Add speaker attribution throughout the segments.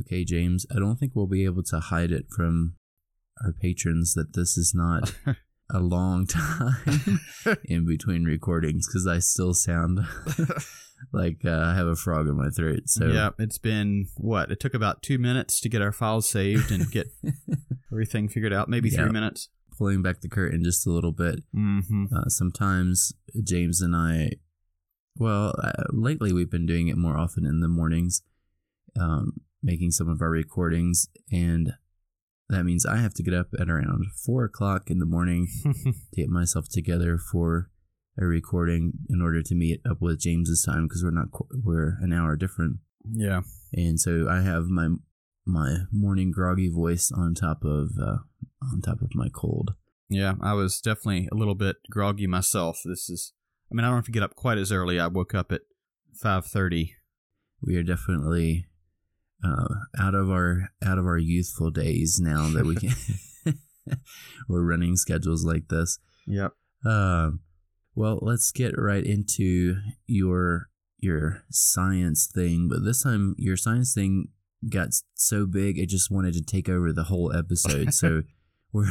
Speaker 1: Okay, James, I don't think we'll be able to hide it from our patrons that this is not a long time in between recordings because I still sound like uh, I have a frog in my throat. So
Speaker 2: yeah, it's been what? It took about two minutes to get our files saved and get everything figured out. Maybe
Speaker 1: Yeah.
Speaker 2: three minutes.
Speaker 1: pulling back the curtain just a little bit.
Speaker 2: Mm-hmm.
Speaker 1: Uh, sometimes James and I, well, uh, lately we've been doing it more often in the mornings, um, making some of our recordings, and that means I have to get up at around four o'clock in the morning to get myself together for a recording in order to meet up with James's time because we're not we're an hour different,
Speaker 2: yeah.
Speaker 1: and so I have my my morning groggy voice on top of uh, on top of my cold.
Speaker 2: Yeah, I was definitely a little bit groggy myself. This is, I mean, I don't have to get up quite as early. I woke up at five thirty.
Speaker 1: we are definitely uh, out of our out of our youthful days now that we can we're running schedules like this.
Speaker 2: Yep.
Speaker 1: Um, well, let's get right into your your science thing, but this time your science thing got so big it just wanted to take over the whole episode. so we're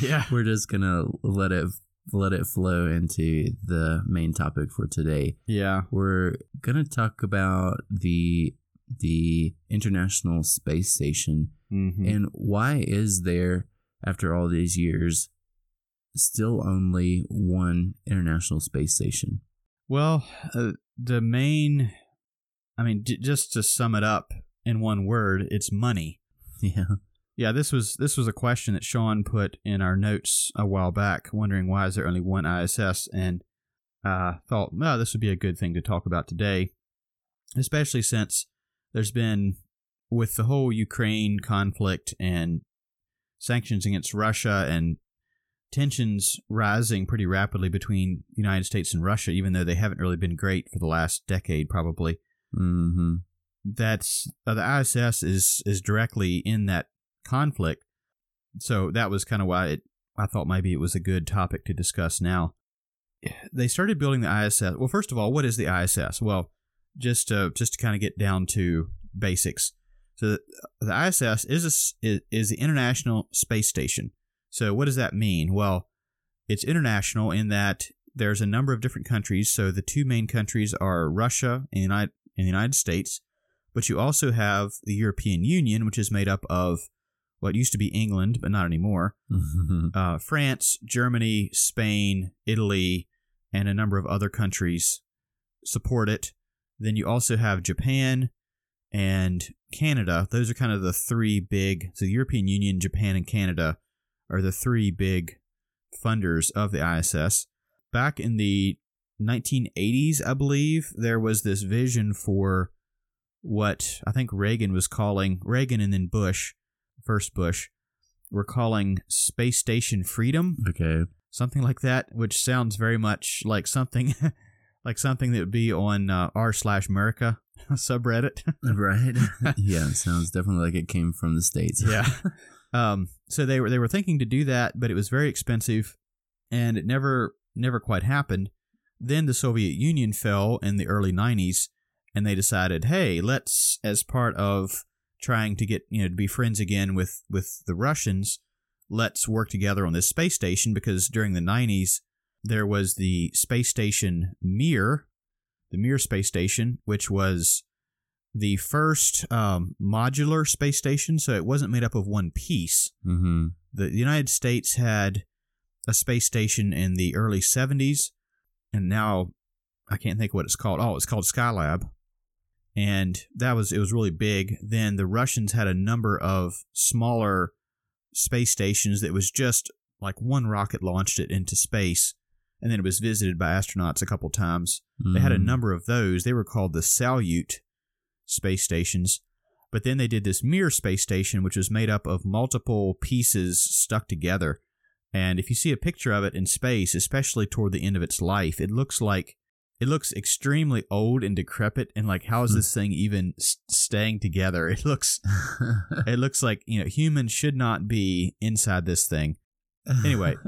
Speaker 2: Yeah.
Speaker 1: we're just gonna let it let it flow into the main topic for today
Speaker 2: Yeah.
Speaker 1: we're gonna talk about the the International Space Station
Speaker 2: Mm-hmm.
Speaker 1: and why is there, after all these years, still only one International Space Station?
Speaker 2: Well, uh, the main, I mean, j- just to sum it up in one word, it's money.
Speaker 1: Yeah,
Speaker 2: Yeah, this was this was a question that Shawn put in our notes a while back, wondering why is there only one ISS, and uh, thought, well, this would be a good thing to talk about today, especially since there's been with the whole Ukraine conflict and sanctions against Russia and tensions rising pretty rapidly between the United States and Russia, even though they haven't really been great for the last decade, probably
Speaker 1: mm-hmm.
Speaker 2: that's uh, the ISS is is directly in that conflict. So that was kind of why it, I thought maybe it was a good topic to discuss now. They started building the ISS. Well, first of all, what is the ISS? Well, just to, just to kind of get down to basics. So the, the ISS is a is, is the International Space Station. So what does that mean? Well, it's international in that there's a number of different countries. So the two main countries are Russia and United, and the United States, but you also have the European Union, which is made up of what used to be England, but not anymore, uh, France, Germany, Spain, Italy, and a number of other countries support it. Then you also have Japan and Canada. Those are kind of the three big. So the European Union, Japan, and Canada are the three big funders of the ISS. Back in the 1980s, I believe, there was this vision for what I think Reagan was calling Reagan and then Bush, first Bush, were calling space station freedom,
Speaker 1: okay.
Speaker 2: something like that, which sounds very much like something like something that would be on uh, r slash America subreddit.
Speaker 1: Right? yeah, it sounds definitely like it came from the states.
Speaker 2: yeah. Um, so they were they were thinking to do that, but it was very expensive, and it never never quite happened. Then the Soviet Union fell in the early '90s, and they decided, hey, let's as part of trying to get you know to be friends again with with the Russians, let's work together on this space station because during the '90s there was the space station Mir, the Mir space station, which was the first um, modular space station, so it wasn't made up of one piece.
Speaker 1: Mm-hmm.
Speaker 2: The, the United States had a space station in the early 70s, and now I can't think what it's called. Oh, it's called Skylab. And that was it was really big. Then the Russians had a number of smaller space stations that was just like one rocket launched it into space, and then it was visited by astronauts a couple times. They had a
Speaker 1: Mm.
Speaker 2: number of those. They were called the Salyut space stations. But then they did this Mir space station, which was made up of multiple pieces stuck together. And if you see a picture of it in space, especially toward the end of its life, it looks like it looks extremely old and decrepit. And like, how is
Speaker 1: Hmm.
Speaker 2: this thing even staying together? It looks it looks like you know humans should not be inside this thing. Anyway.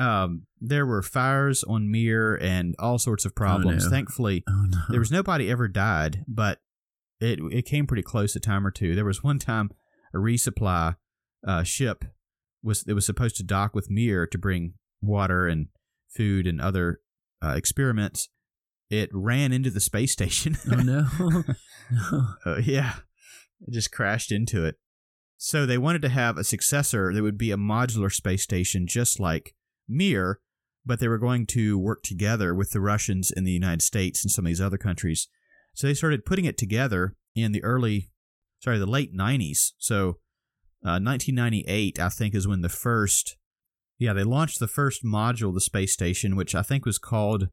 Speaker 2: Um, there were fires on Mir and all sorts of problems.
Speaker 1: no.
Speaker 2: Thankfully,
Speaker 1: oh no.
Speaker 2: there was nobody ever died, but it it came pretty close a time or two. There was one time a resupply uh, ship was it was supposed to dock with Mir to bring water and food and other uh, experiments. It ran into the space station.
Speaker 1: Oh no.
Speaker 2: Uh, yeah, it just crashed into it. So they wanted to have a successor that would be a modular space station, just like Mir, but they were going to work together with the Russians in the United States and some of these other countries. So they started putting it together in the early, sorry, the late 90s. So uh, 1998, I think, is when the first, yeah, they launched the first module, the space station, which I think was called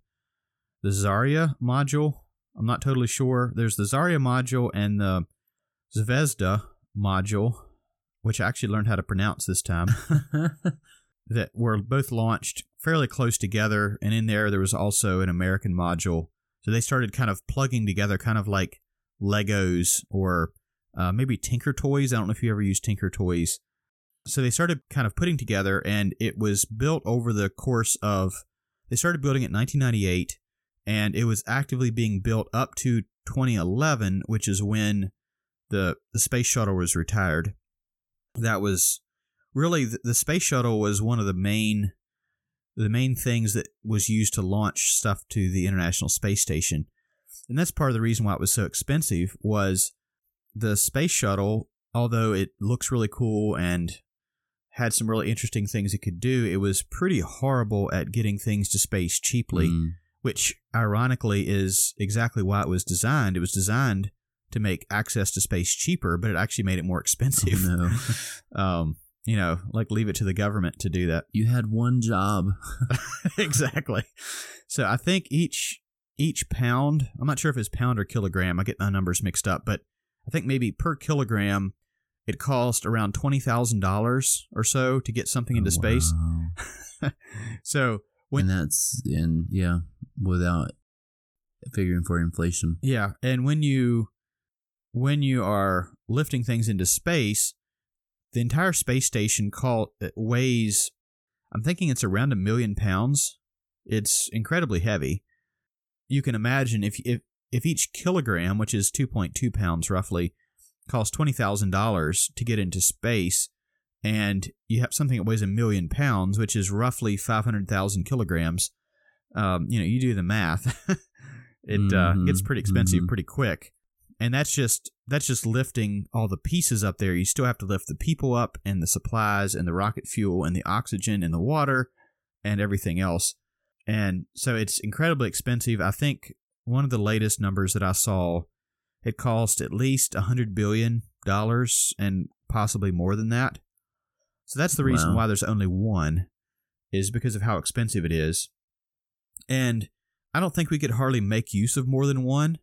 Speaker 2: the Zarya module. I'm not totally sure. There's the Zarya module and the Zvezda module, which I actually learned how to pronounce this time, that were both launched fairly close together. And in there, there was also an American module. So they started kind of plugging together, kind of like Legos or uh, maybe Tinker Toys. I don't know if you ever used Tinker Toys. So they started kind of putting together, and it was built over the course of. They started building it in 1998, and it was actively being built up to 2011, which is when the the space shuttle was retired. That was really the, the space shuttle was one of the main the main things that was used to launch stuff to the International Space Station. And that's part of the reason why it was so expensive was the space shuttle, although it looks really cool and had some really interesting things it could do, it was pretty horrible at getting things to space cheaply,
Speaker 1: Mm.
Speaker 2: which ironically is exactly why it was designed. It was designed to make access to space cheaper, but it actually made it more expensive.
Speaker 1: Oh, no.
Speaker 2: um, you know, like leave it to the government to do that.
Speaker 1: You had one job.
Speaker 2: exactly. So I think each each pound, I'm not sure if it's pound or kilogram. I get my numbers mixed up, but I think maybe per kilogram it cost around twenty thousand dollars or so to get something into
Speaker 1: Oh,
Speaker 2: space.
Speaker 1: wow.
Speaker 2: So when
Speaker 1: and that's in yeah, without figuring for inflation.
Speaker 2: yeah, and when you when you are lifting things into space, the entire space station call weighs. I'm thinking it's around a million pounds. It's incredibly heavy. You can imagine if if if each kilogram, which is 2.2 pounds roughly, costs twenty thousand dollars to get into space, and you have something that weighs a million pounds, which is roughly 500,000 kilograms. Um, you know, you do the math. it uh,
Speaker 1: Mhm,
Speaker 2: gets pretty expensive
Speaker 1: mhm.
Speaker 2: pretty quick, and that's just that's just lifting all the pieces up there. You still have to lift the people up, and the supplies, and the rocket fuel, and the oxygen, and the water, and everything else. And so it's incredibly expensive. I think one of the latest numbers that I saw, it cost at least a hundred billion dollars, and possibly more than that. So that's the reason
Speaker 1: Wow.
Speaker 2: why there's only one, is because of how expensive it is. And I don't think we could hardly make use of more than one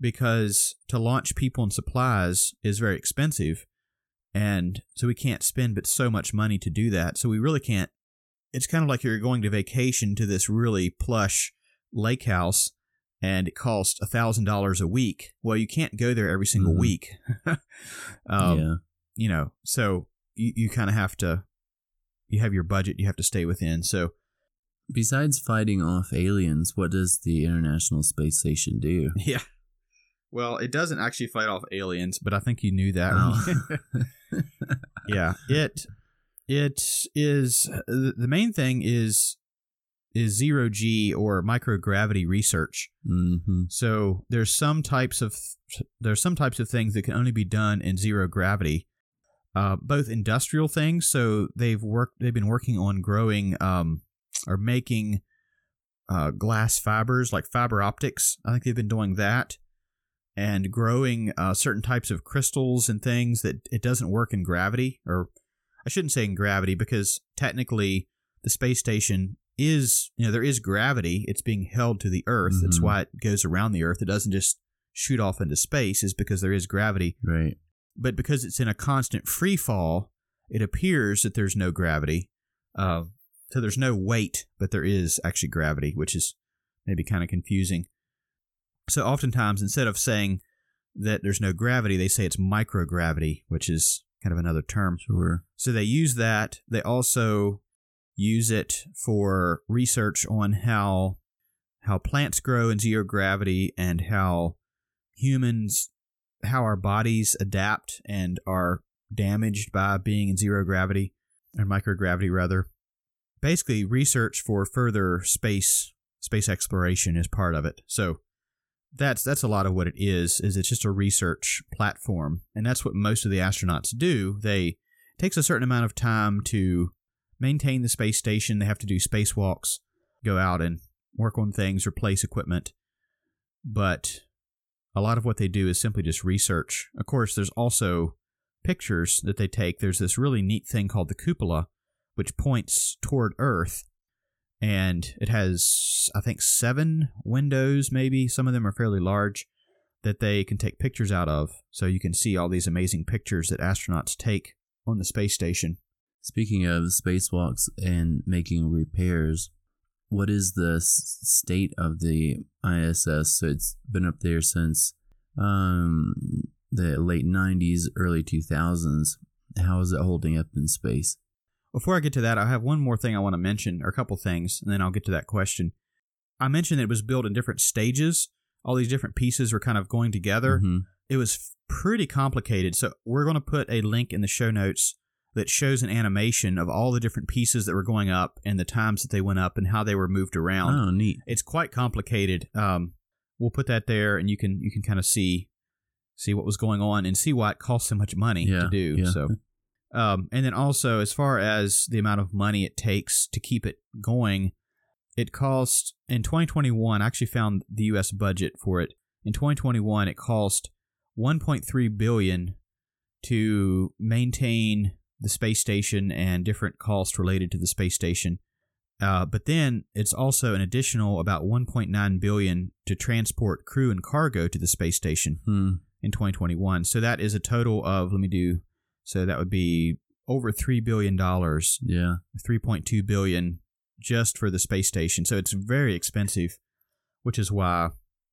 Speaker 2: because to launch people and supplies is very expensive. And so we can't spend but so much money to do that. So we really can't. It's kind of like you're going to vacation to this really plush lake house and it costs a thousand dollars a week. Well, you can't go there every single
Speaker 1: Mhm.
Speaker 2: week. um,
Speaker 1: yeah.
Speaker 2: you know, so you, you kind of have to, you have your budget you have to stay within. So
Speaker 1: Besides fighting off aliens, what does the International Space Station do?
Speaker 2: Yeah. Well, it doesn't actually fight off aliens, but I think you knew that.
Speaker 1: Oh.
Speaker 2: yeah. It it is the the main thing is is zero G or microgravity research.
Speaker 1: hmm
Speaker 2: So there's some types of there's some types of things that can only be done in zero gravity. Uh, both industrial things. So they've worked. They've been working on growing um, or making uh, glass fibers like fiber optics. I think they've been doing that and growing uh, certain types of crystals and things that it doesn't work in gravity. Or I shouldn't say in gravity because technically the space station is you know there is gravity. It's being held to the Earth. That's
Speaker 1: Mhm.
Speaker 2: why it goes around the Earth. It doesn't just shoot off into space. Is because there is gravity
Speaker 1: Right.
Speaker 2: but because it's in a constant free fall, it appears that there's no gravity. Uh, so there's no weight, but there is actually gravity, which is maybe kind of confusing. So oftentimes, instead of saying that there's no gravity, they say it's microgravity, which is kind of another term.
Speaker 1: Sure.
Speaker 2: So they use that. They also use it for research on how how plants grow in zero gravity and how humans how our bodies adapt and are damaged by being in zero gravity or microgravity rather. Basically, research for further space space exploration is part of it. So that's that's a lot of what it is. Is it's just a research platform, and that's what most of the astronauts do. They takes a certain amount of time to maintain the space station. They have to do spacewalks, go out and work on things, replace equipment, but a lot of what they do is simply just research. Of course, there's also pictures that they take. There's this really neat thing called the cupola, which points toward Earth and it has I think seven windows maybe some of them are fairly large that they can take pictures out of so you can see all these amazing pictures that astronauts take on the space station.
Speaker 1: Speaking of spacewalks and making repairs, what is the state of the ISS? So it's been up there since um, the late 90s, early 2000s. How is it holding up in space?
Speaker 2: Before I get to that, I have one more thing I want to mention, or a couple things, and then I'll get to that question. I mentioned that it was built in different stages. All these different pieces were kind of going together.
Speaker 1: Mhm.
Speaker 2: It was pretty complicated. So we're going to put a link in the show notes that shows an animation of all the different pieces that were going up and the times that they went up and how they were moved around.
Speaker 1: Oh, neat.
Speaker 2: It's quite complicated. Um, we'll put that there, and you can you can kind of see see what was going on and see why it cost so much money
Speaker 1: Yeah,
Speaker 2: to do.
Speaker 1: yeah.
Speaker 2: So, um, and then also as far as the amount of money it takes to keep it going, it cost in 2021. I actually found the U.S. budget for it. In 2021, it cost 1.3 billion to maintain the space station and different costs related to the space station. Uh, but then it's also an additional about 1.9 billion to transport crew and cargo to the space station
Speaker 1: Hmm.
Speaker 2: in 2021. So that is a total of let me do. So that would be over three billion dollars,
Speaker 1: Yeah.
Speaker 2: 3.2 billion just for the space station. So it's very expensive, which is why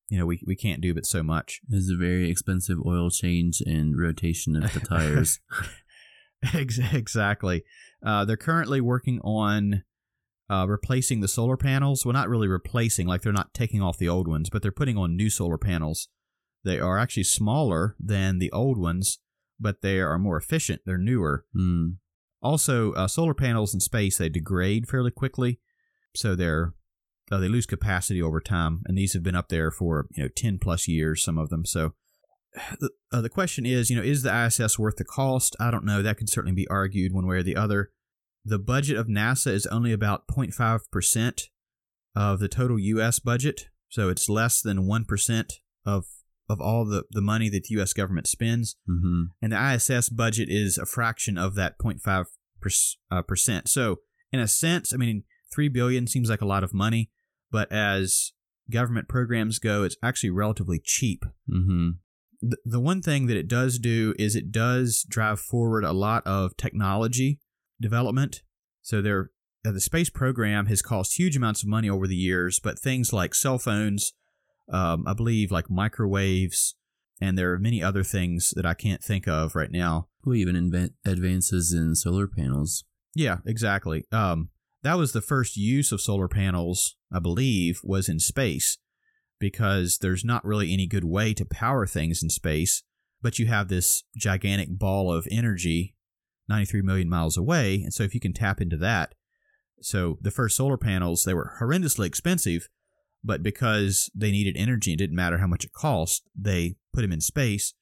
Speaker 2: you know we we can't do but so much.
Speaker 1: It's a very expensive oil change and rotation of the tires.
Speaker 2: Exactly. Uh, they're currently working on uh, replacing the solar panels. Well, not really replacing, like they're not taking off the old ones, but they're putting on new solar panels. They are actually smaller than the old ones, but they are more efficient. They're newer.
Speaker 1: Hmm.
Speaker 2: Also, uh, solar panels in space they degrade fairly quickly, so they're uh, they lose capacity over time. And these have been up there for you know ten plus years, some of them. So the, uh, the question is, you know, is the ISS worth the cost? I don't know. That could certainly be argued one way or the other. The budget of NASA is only about 0.5 percent of the total U.S. budget, so it's less than one percent of of all the, the money that the U.S. government spends
Speaker 1: hmm
Speaker 2: and the ISS budget is a fraction of that 0.5 per, uh, percent. So, in a sense, I mean, three billion seems like a lot of money, but as government programs go, it's actually relatively cheap.
Speaker 1: hmm
Speaker 2: The, the one thing that it does do is it does drive forward a lot of technology development. So there, uh, the space program has cost huge amounts of money over the years, but things like cell phones, um, I believe, like microwaves, and there are many other things that I can't think of right now.
Speaker 1: Well, even inven- advances in solar panels.
Speaker 2: Yeah, exactly. Um, that was the first use of solar panels, I believe, was in space because there's not really any good way to power things in space, but you have this gigantic ball of energy 93 million miles away. And so if you can tap into that, so the first solar panels, they were horrendously expensive, but because they needed energy, it didn't matter how much it cost, they put them in space.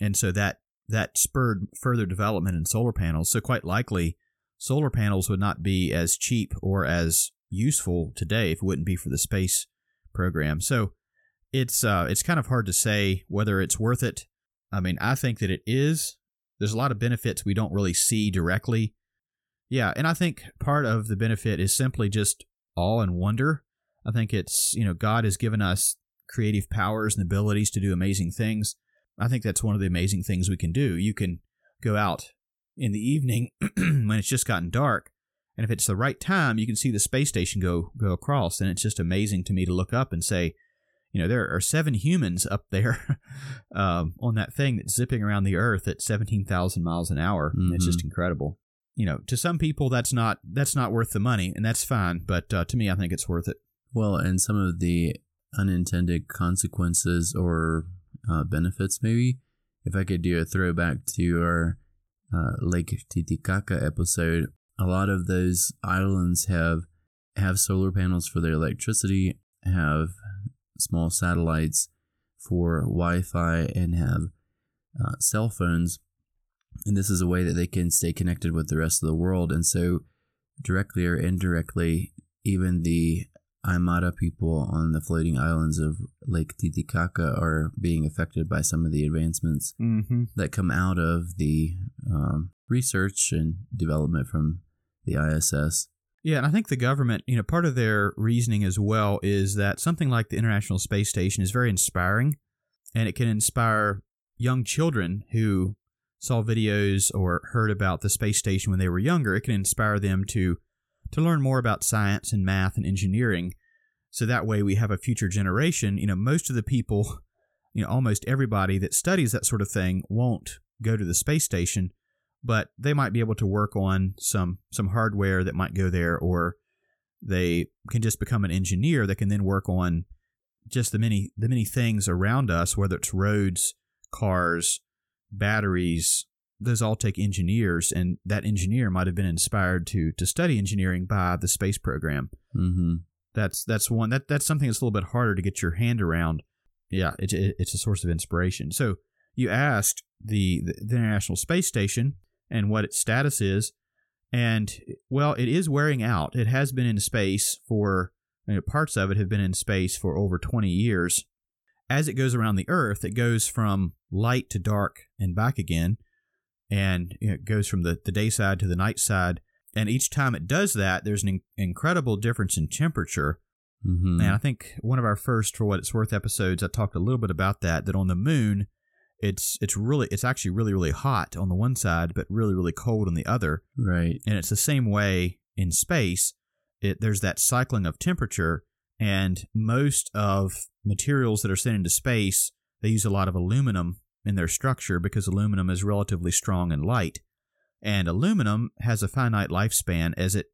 Speaker 2: And so that that spurred further development in solar panels. So quite likely solar panels would not be as cheap or as useful today if it wouldn't be for the space program. So it's uh, it's kind of hard to say whether it's worth it. I mean, I think that it is. There's a lot of benefits we don't really see directly. Yeah, and I think part of the benefit is simply just awe and wonder. I think it's, you know, God has given us creative powers and abilities to do amazing things. I think that's one of the amazing things we can do. You can go out in the evening when it's just gotten dark, and if it's the right time, you can see the space station go go across, and it's just amazing to me to look up and say, you know, there are seven humans up there um, on that thing that's zipping around the Earth at seventeen thousand miles an hour. And It's just incredible. You know, to some people that's not that's not worth the money, and that's fine. But uh, to me, I think it's worth it.
Speaker 1: Well, and some of the unintended consequences or uh, benefits, maybe, if I could do a throwback to our uh, Lake Titicaca episode, a lot of those islands have have solar panels for their electricity, have small satellites for Wi-Fi, and have uh, cell phones. And this is a way that they can stay connected with the rest of the world. And so, directly or indirectly, even the Aymara people on the floating islands of Lake Titicaca are being affected by some of the advancements
Speaker 2: Mm-hmm.
Speaker 1: that come out of the um, research and development from the ISS.
Speaker 2: Yeah, and I think the government, you know, part of their reasoning as well is that something like the International Space Station is very inspiring and it can inspire young children who saw videos or heard about the space station when they were younger. It can inspire them to to learn more about science and math and engineering. So that way we have a future generation, you know, most of the people, you know, almost everybody that studies that sort of thing won't go to the space station but they might be able to work on some some hardware that might go there or they can just become an engineer that can then work on just the many the many things around us whether it's roads cars batteries those all take engineers and that engineer might have been inspired to to study engineering by the space program.
Speaker 1: Mm-hmm.
Speaker 2: that's that's one that that's something that's a little bit harder to get your hand around. Yeah. It, it, it's a source of inspiration. So you asked the, the the international space station and what its status is and well it is wearing out. It has been in space for you know, parts of it have been in space for over 20 years. As it goes around the earth it goes from light to dark and back again and it goes from the, the day side to the night side and each time it does that there's an in- incredible difference in temperature
Speaker 1: Mm-hmm.
Speaker 2: and I think one of our first, for what it's worth, episodes, I talked a little bit about that. That on the moon, it's it's really it's actually really really hot on the one side, but really really cold on the other.
Speaker 1: right.
Speaker 2: And it's the same way in space. It, there's that cycling of temperature, and most of materials that are sent into space, they use a lot of aluminum in their structure because aluminum is relatively strong and light. And aluminum has a finite lifespan as it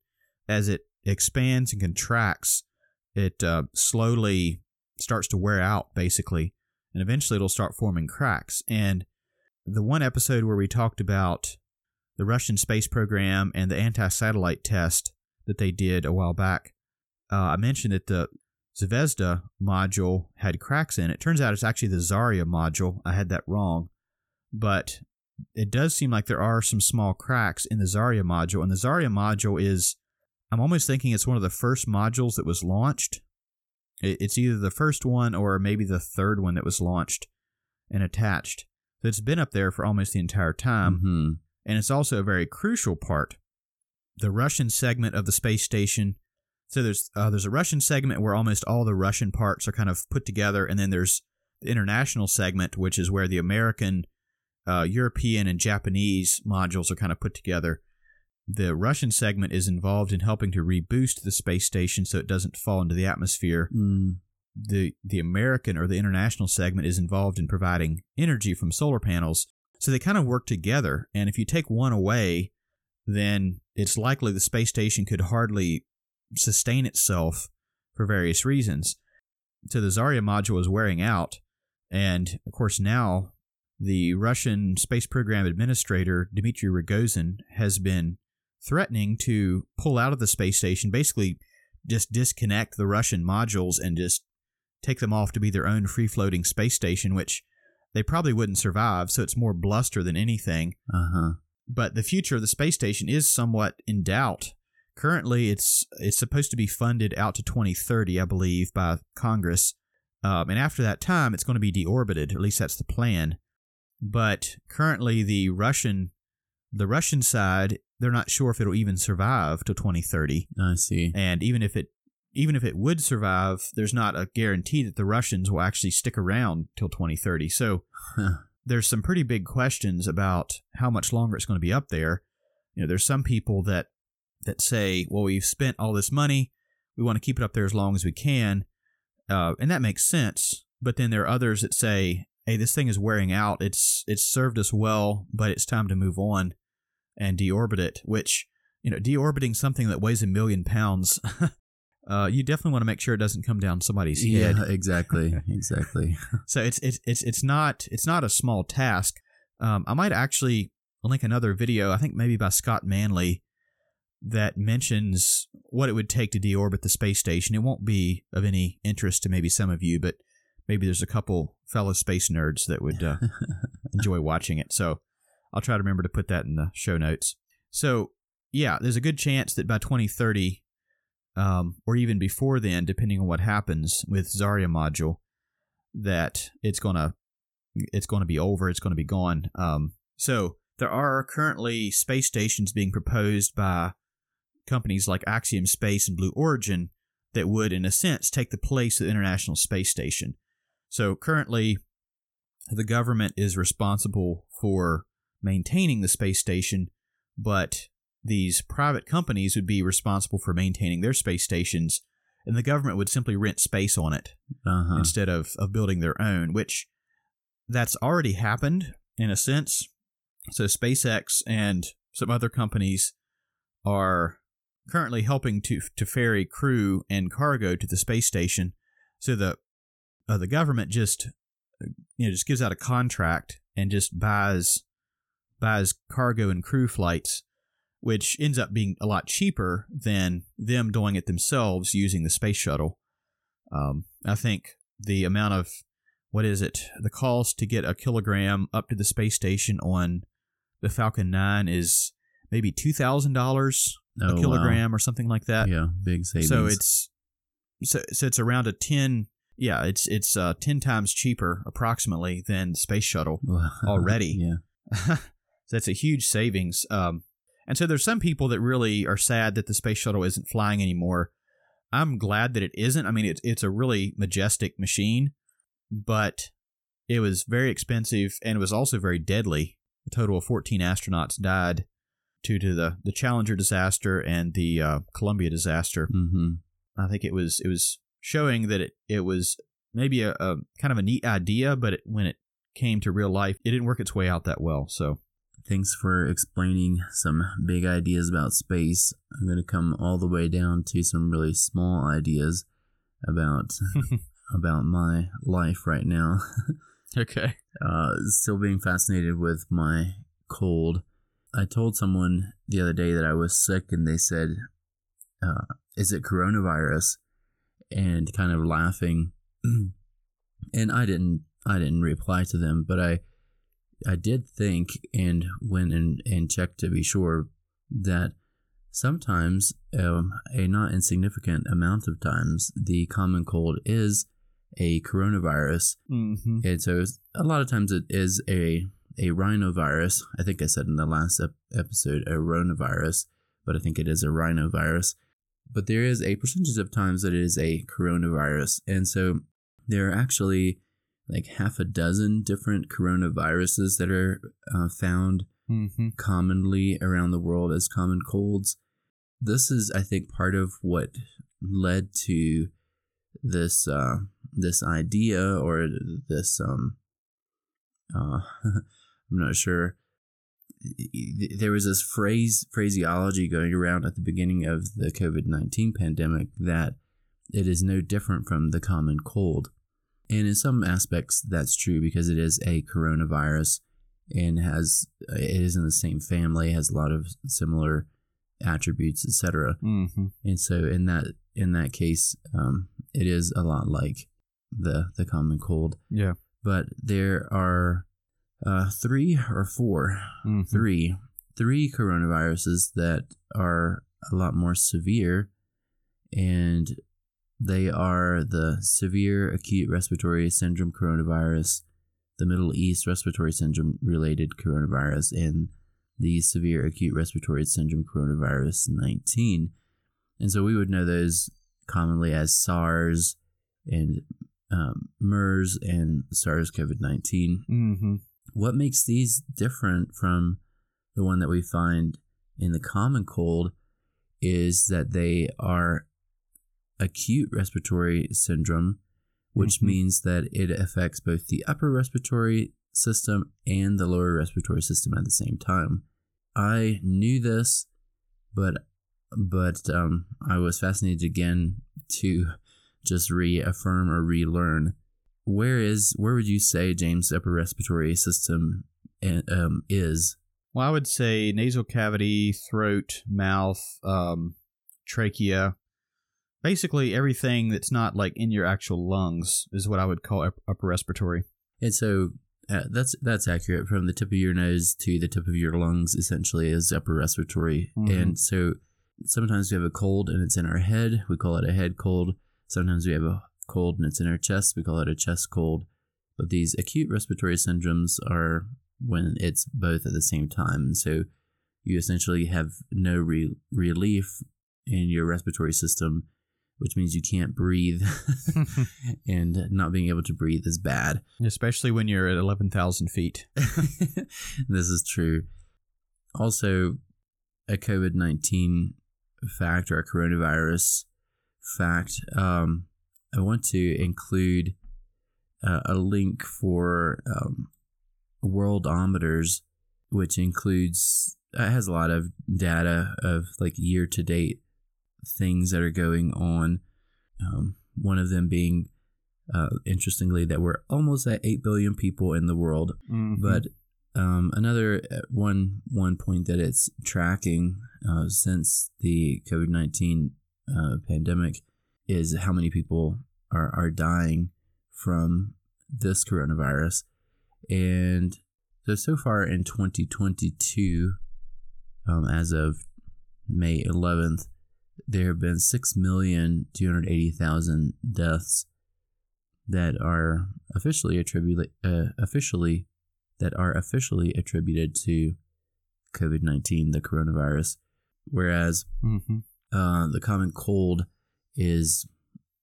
Speaker 2: as it expands and contracts. It uh, slowly starts to wear out, basically, and eventually it'll start forming cracks. And the one episode where we talked about the Russian space program and the anti-satellite test that they did a while back, uh, I mentioned that the Zvezda module had cracks in it. Turns out it's actually the Zarya module. I had that wrong, but it does seem like there are some small cracks in the Zarya module, and the Zarya module is. I'm almost thinking it's one of the first modules that was launched. It's either the first one or maybe the third one that was launched and attached. So it's been up there for almost the entire time
Speaker 1: mm-hmm.
Speaker 2: and it's also a very crucial part. The Russian segment of the space station. So there's uh, there's a Russian segment where almost all the Russian parts are kind of put together, and then there's the international segment, which is where the American, uh, European, and Japanese modules are kind of put together. The Russian segment is involved in helping to reboost the space station so it doesn't fall into the atmosphere
Speaker 1: Mm.
Speaker 2: the the American or the international segment is involved in providing energy from solar panels. So they kind of work together. And if you take one away, then it's likely the space station could hardly sustain itself for various reasons. So the Zarya module is wearing out. And of course, now the Russian space program administrator, Dmitry Rogozin, has been threatening to pull out of the space station, basically just disconnect the Russian modules and just take them off to be their own free floating space station, which they probably wouldn't survive. So it's more bluster than anything.
Speaker 1: Uh-huh.
Speaker 2: But the future of the space station is somewhat in doubt. Currently, it's it's supposed to be funded out to 2030, I believe, by Congress. Um, and after that time, it's going to be deorbited. Or at least that's the plan. But currently, the Russian the Russian side, they're not sure if it'll even survive to 2030
Speaker 1: I see.
Speaker 2: and even if it even if it would survive there's not a guarantee that the russians will actually stick around till 2030 so
Speaker 1: Huh.
Speaker 2: there's some pretty big questions about how much longer it's going to be up there you know there's some people that that say well we've spent all this money we want to keep it up there as long as we can uh, and that makes sense but then there are others that say hey this thing is wearing out it's it's served us well but it's time to move on and deorbit it which you know deorbiting something that weighs a million pounds uh, you definitely want to make sure it doesn't come down somebody's
Speaker 1: Yeah,
Speaker 2: head.
Speaker 1: exactly, exactly.
Speaker 2: So it's it's it's it's not it's not a small task. Um, I might actually link another video. I think maybe by Scott Manley that mentions what it would take to deorbit the space station. It won't be of any interest to maybe some of you, but maybe there's a couple fellow space nerds that would uh, enjoy watching it. So I'll try to remember to put that in the show notes. So yeah, there's a good chance that by 2030, um, or even before then, depending on what happens with Zarya module, that it's gonna it's gonna be over. It's gonna be gone. Um, so there are currently space stations being proposed by companies like Axiom Space and Blue Origin that would, in a sense, take the place of the International Space Station. So currently, the government is responsible for maintaining the space station, but these private companies would be responsible for maintaining their space stations, and the government would simply rent space on it
Speaker 1: Uh-huh.
Speaker 2: instead of, of building their own, which that's already happened in a sense. So SpaceX and some other companies are currently helping to to ferry crew and cargo to the space station. So the uh, the government just uh, you know just gives out a contract and just buys buys cargo and crew flights, which ends up being a lot cheaper than them doing it themselves using the space shuttle. Um, I think the amount of what is it? The cost to get a kilogram up to the space station on the Falcon 9 is maybe $2,000
Speaker 1: Oh,
Speaker 2: a
Speaker 1: wow.
Speaker 2: kilogram or something like that.
Speaker 1: Yeah, big savings.
Speaker 2: So it's so, so it's around a 10 yeah, it's it's uh, 10 times cheaper approximately than the space shuttle. already.
Speaker 1: yeah.
Speaker 2: so that's a huge savings. Um, and so there's some people that really are sad that the space shuttle isn't flying anymore. I'm glad that it isn't. I mean, it's it's a really majestic machine, but it was very expensive and it was also very deadly. A total of 14 astronauts died due to the the Challenger disaster and the uh, Columbia disaster.
Speaker 1: Mm-hmm.
Speaker 2: I think it was it was showing that it it was maybe a, a kind of a neat idea, but it, when it came to real life, it didn't work its way out that well. So
Speaker 1: Thanks for explaining some big ideas about space. I'm going to come all the way down to some really small ideas about about my life right now.
Speaker 2: okay,
Speaker 1: uh, still being fascinated with my cold. I told someone the other day that I was sick, and they said, uh, "Is it coronavirus?" And kind of laughing, and I didn't. I didn't reply to them, but I, I did think and went and, and checked to be sure that sometimes, um, a not insignificant amount of times, the common cold is a coronavirus
Speaker 2: mm-hmm.
Speaker 1: and so a lot of times it is a a rhinovirus. I think I said in the last ep- episode a rhinovirus, but I think it is a rhinovirus. But there is a percentage of times that it is a coronavirus, and so there are actually like half a dozen different coronaviruses that are uh, found
Speaker 2: Mm-hmm.
Speaker 1: commonly around the world as common colds. This is, I think, part of what led to this uh, this idea or this um uh, I'm not sure. There was this phrase phraseology going around at the beginning of the COVID nineteen pandemic that it is no different from the common cold, and in some aspects that's true because it is a coronavirus and has it is in the same family, has a lot of similar attributes, etc.
Speaker 2: Mm-hmm.
Speaker 1: And so in that in that case, um, it is a lot like the the common cold.
Speaker 2: Yeah.
Speaker 1: But there are uh, three or 4
Speaker 2: Mm-hmm.
Speaker 1: three three coronaviruses that are a lot more severe, and they are the severe acute respiratory syndrome coronavirus, the Middle East respiratory syndrome related coronavirus, and the severe acute respiratory syndrome coronavirus 19. And so we would know those commonly as SARS and um, MERS and SARS CoV 19.
Speaker 2: Mm-hmm.
Speaker 1: What makes these different from the one that we find in the common cold is that they are acute respiratory syndrome, which
Speaker 2: Mhm.
Speaker 1: means that it affects both the upper respiratory system and the lower respiratory system at the same time. I knew this, but but um, I was fascinated again to just reaffirm or relearn where is where would you say James upper respiratory system um, is?
Speaker 2: Well, I would say nasal cavity, throat, mouth, um, trachea, basically everything that's not like in your actual lungs is what I would call upper respiratory.
Speaker 1: And so uh, that's that's accurate. From the tip of your nose to the tip of your lungs, essentially, is upper respiratory. Mm-hmm. And so sometimes we have a cold and it's in our head. We call it a head cold. Sometimes we have a cold and it's in our chest. We call it a chest cold. But these acute respiratory syndromes are when it's both at the same time. So you essentially have no re- relief in your respiratory system, which means you can't breathe. and not being able to breathe is bad.
Speaker 2: Especially when you're at 11,000 feet.
Speaker 1: this is true. Also, a COVID 19 fact or a coronavirus fact. Um, I want to include uh, a link for um, Worldometers, which includes uh, has a lot of data of like year to date things that are going on. Um, one of them being, uh, interestingly, that we're almost at eight billion people in the world, mm-hmm. but um, another uh, one one point that it's tracking uh, since the COVID nineteen uh, pandemic is how many people are, are dying from this coronavirus. And so, so far in 2022, um, as of May 11th, there have been 6,280,000 deaths that are officially attributed uh, officially that are officially attributed to COVID nineteen, the coronavirus, whereas mm-hmm. uh, the common cold is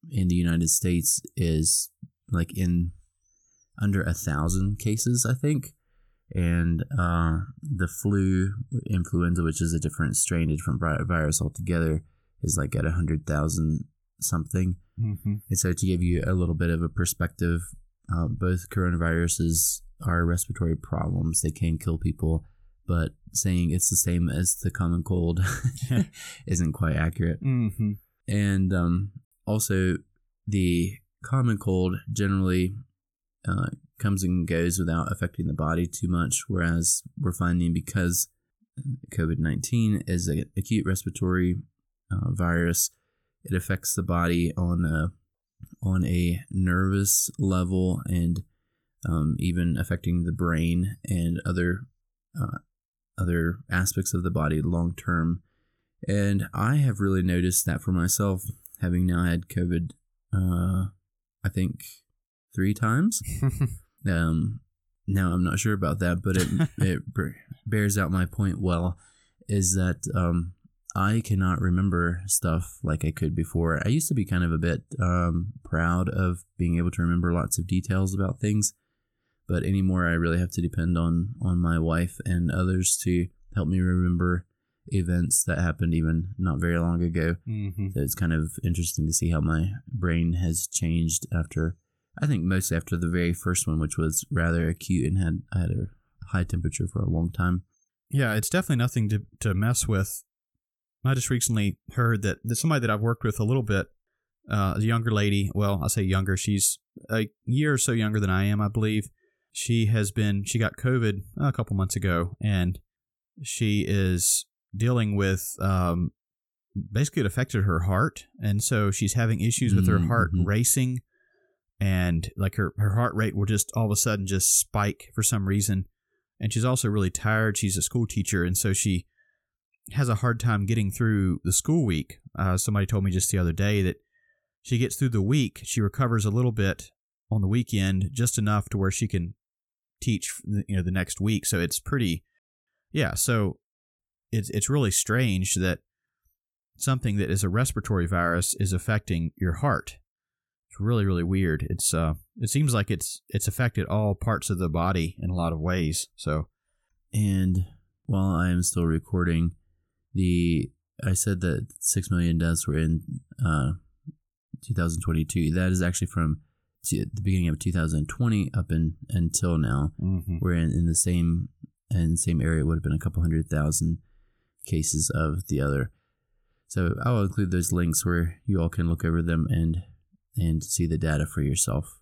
Speaker 1: in the United States is like in under a thousand cases, I think. And uh, the flu, influenza, which is a different strain, a different virus altogether, is like at a hundred thousand something. Mm-hmm. And so, to give you a little bit of a perspective, uh, both coronaviruses are respiratory problems. They can kill people, but saying it's the same as the common cold isn't quite accurate. Mm-hmm. And um, also, the common cold generally uh, comes and goes without affecting the body too much, whereas we're finding because COVID 19 is an acute respiratory uh, virus, it affects the body on a, on a nervous level and um, even affecting the brain and other uh, other aspects of the body long term. And I have really noticed that for myself, having now had COVID, uh, I think three times. um, now I'm not sure about that, but it it bears out my point well. Is that um, I cannot remember stuff like I could before. I used to be kind of a bit um, proud of being able to remember lots of details about things, but anymore I really have to depend on on my wife and others to help me remember events that happened even not very long ago. Mm-hmm. So it's kind of interesting to see how my brain has changed after. I think mostly after the very first one, which was rather acute and had I had a high temperature for a long time.
Speaker 2: Yeah, it's definitely nothing to to mess with. I just recently heard that, somebody that I've worked with a little bit, uh, a younger lady. Well, I say younger. She's a year or so younger than I am, I believe. She has been. She got COVID a couple months ago, and she is dealing with um, basically it affected her heart, and so she's having issues with her mm-hmm. heart racing, and like her her heart rate will just all of a sudden just spike for some reason, and she's also really tired. She's a school teacher, and so she has a hard time getting through the school week. Uh, somebody told me just the other day that she gets through the week, she recovers a little bit on the weekend, just enough to where she can teach, you know, the next week. So it's pretty, yeah. So it's it's really strange that something that is a respiratory virus is affecting your heart. It's really really weird. It's uh it seems like it's it's affected all parts of the body in a lot of ways. So
Speaker 1: and while I am still recording the I said that 6 million deaths were in uh 2022. That is actually from the beginning of 2020 up in, until now. Mm-hmm. We're in, in the same in the same area. It would have been a couple hundred thousand cases of the other. So I'll include those links where you all can look over them and and see the data for yourself.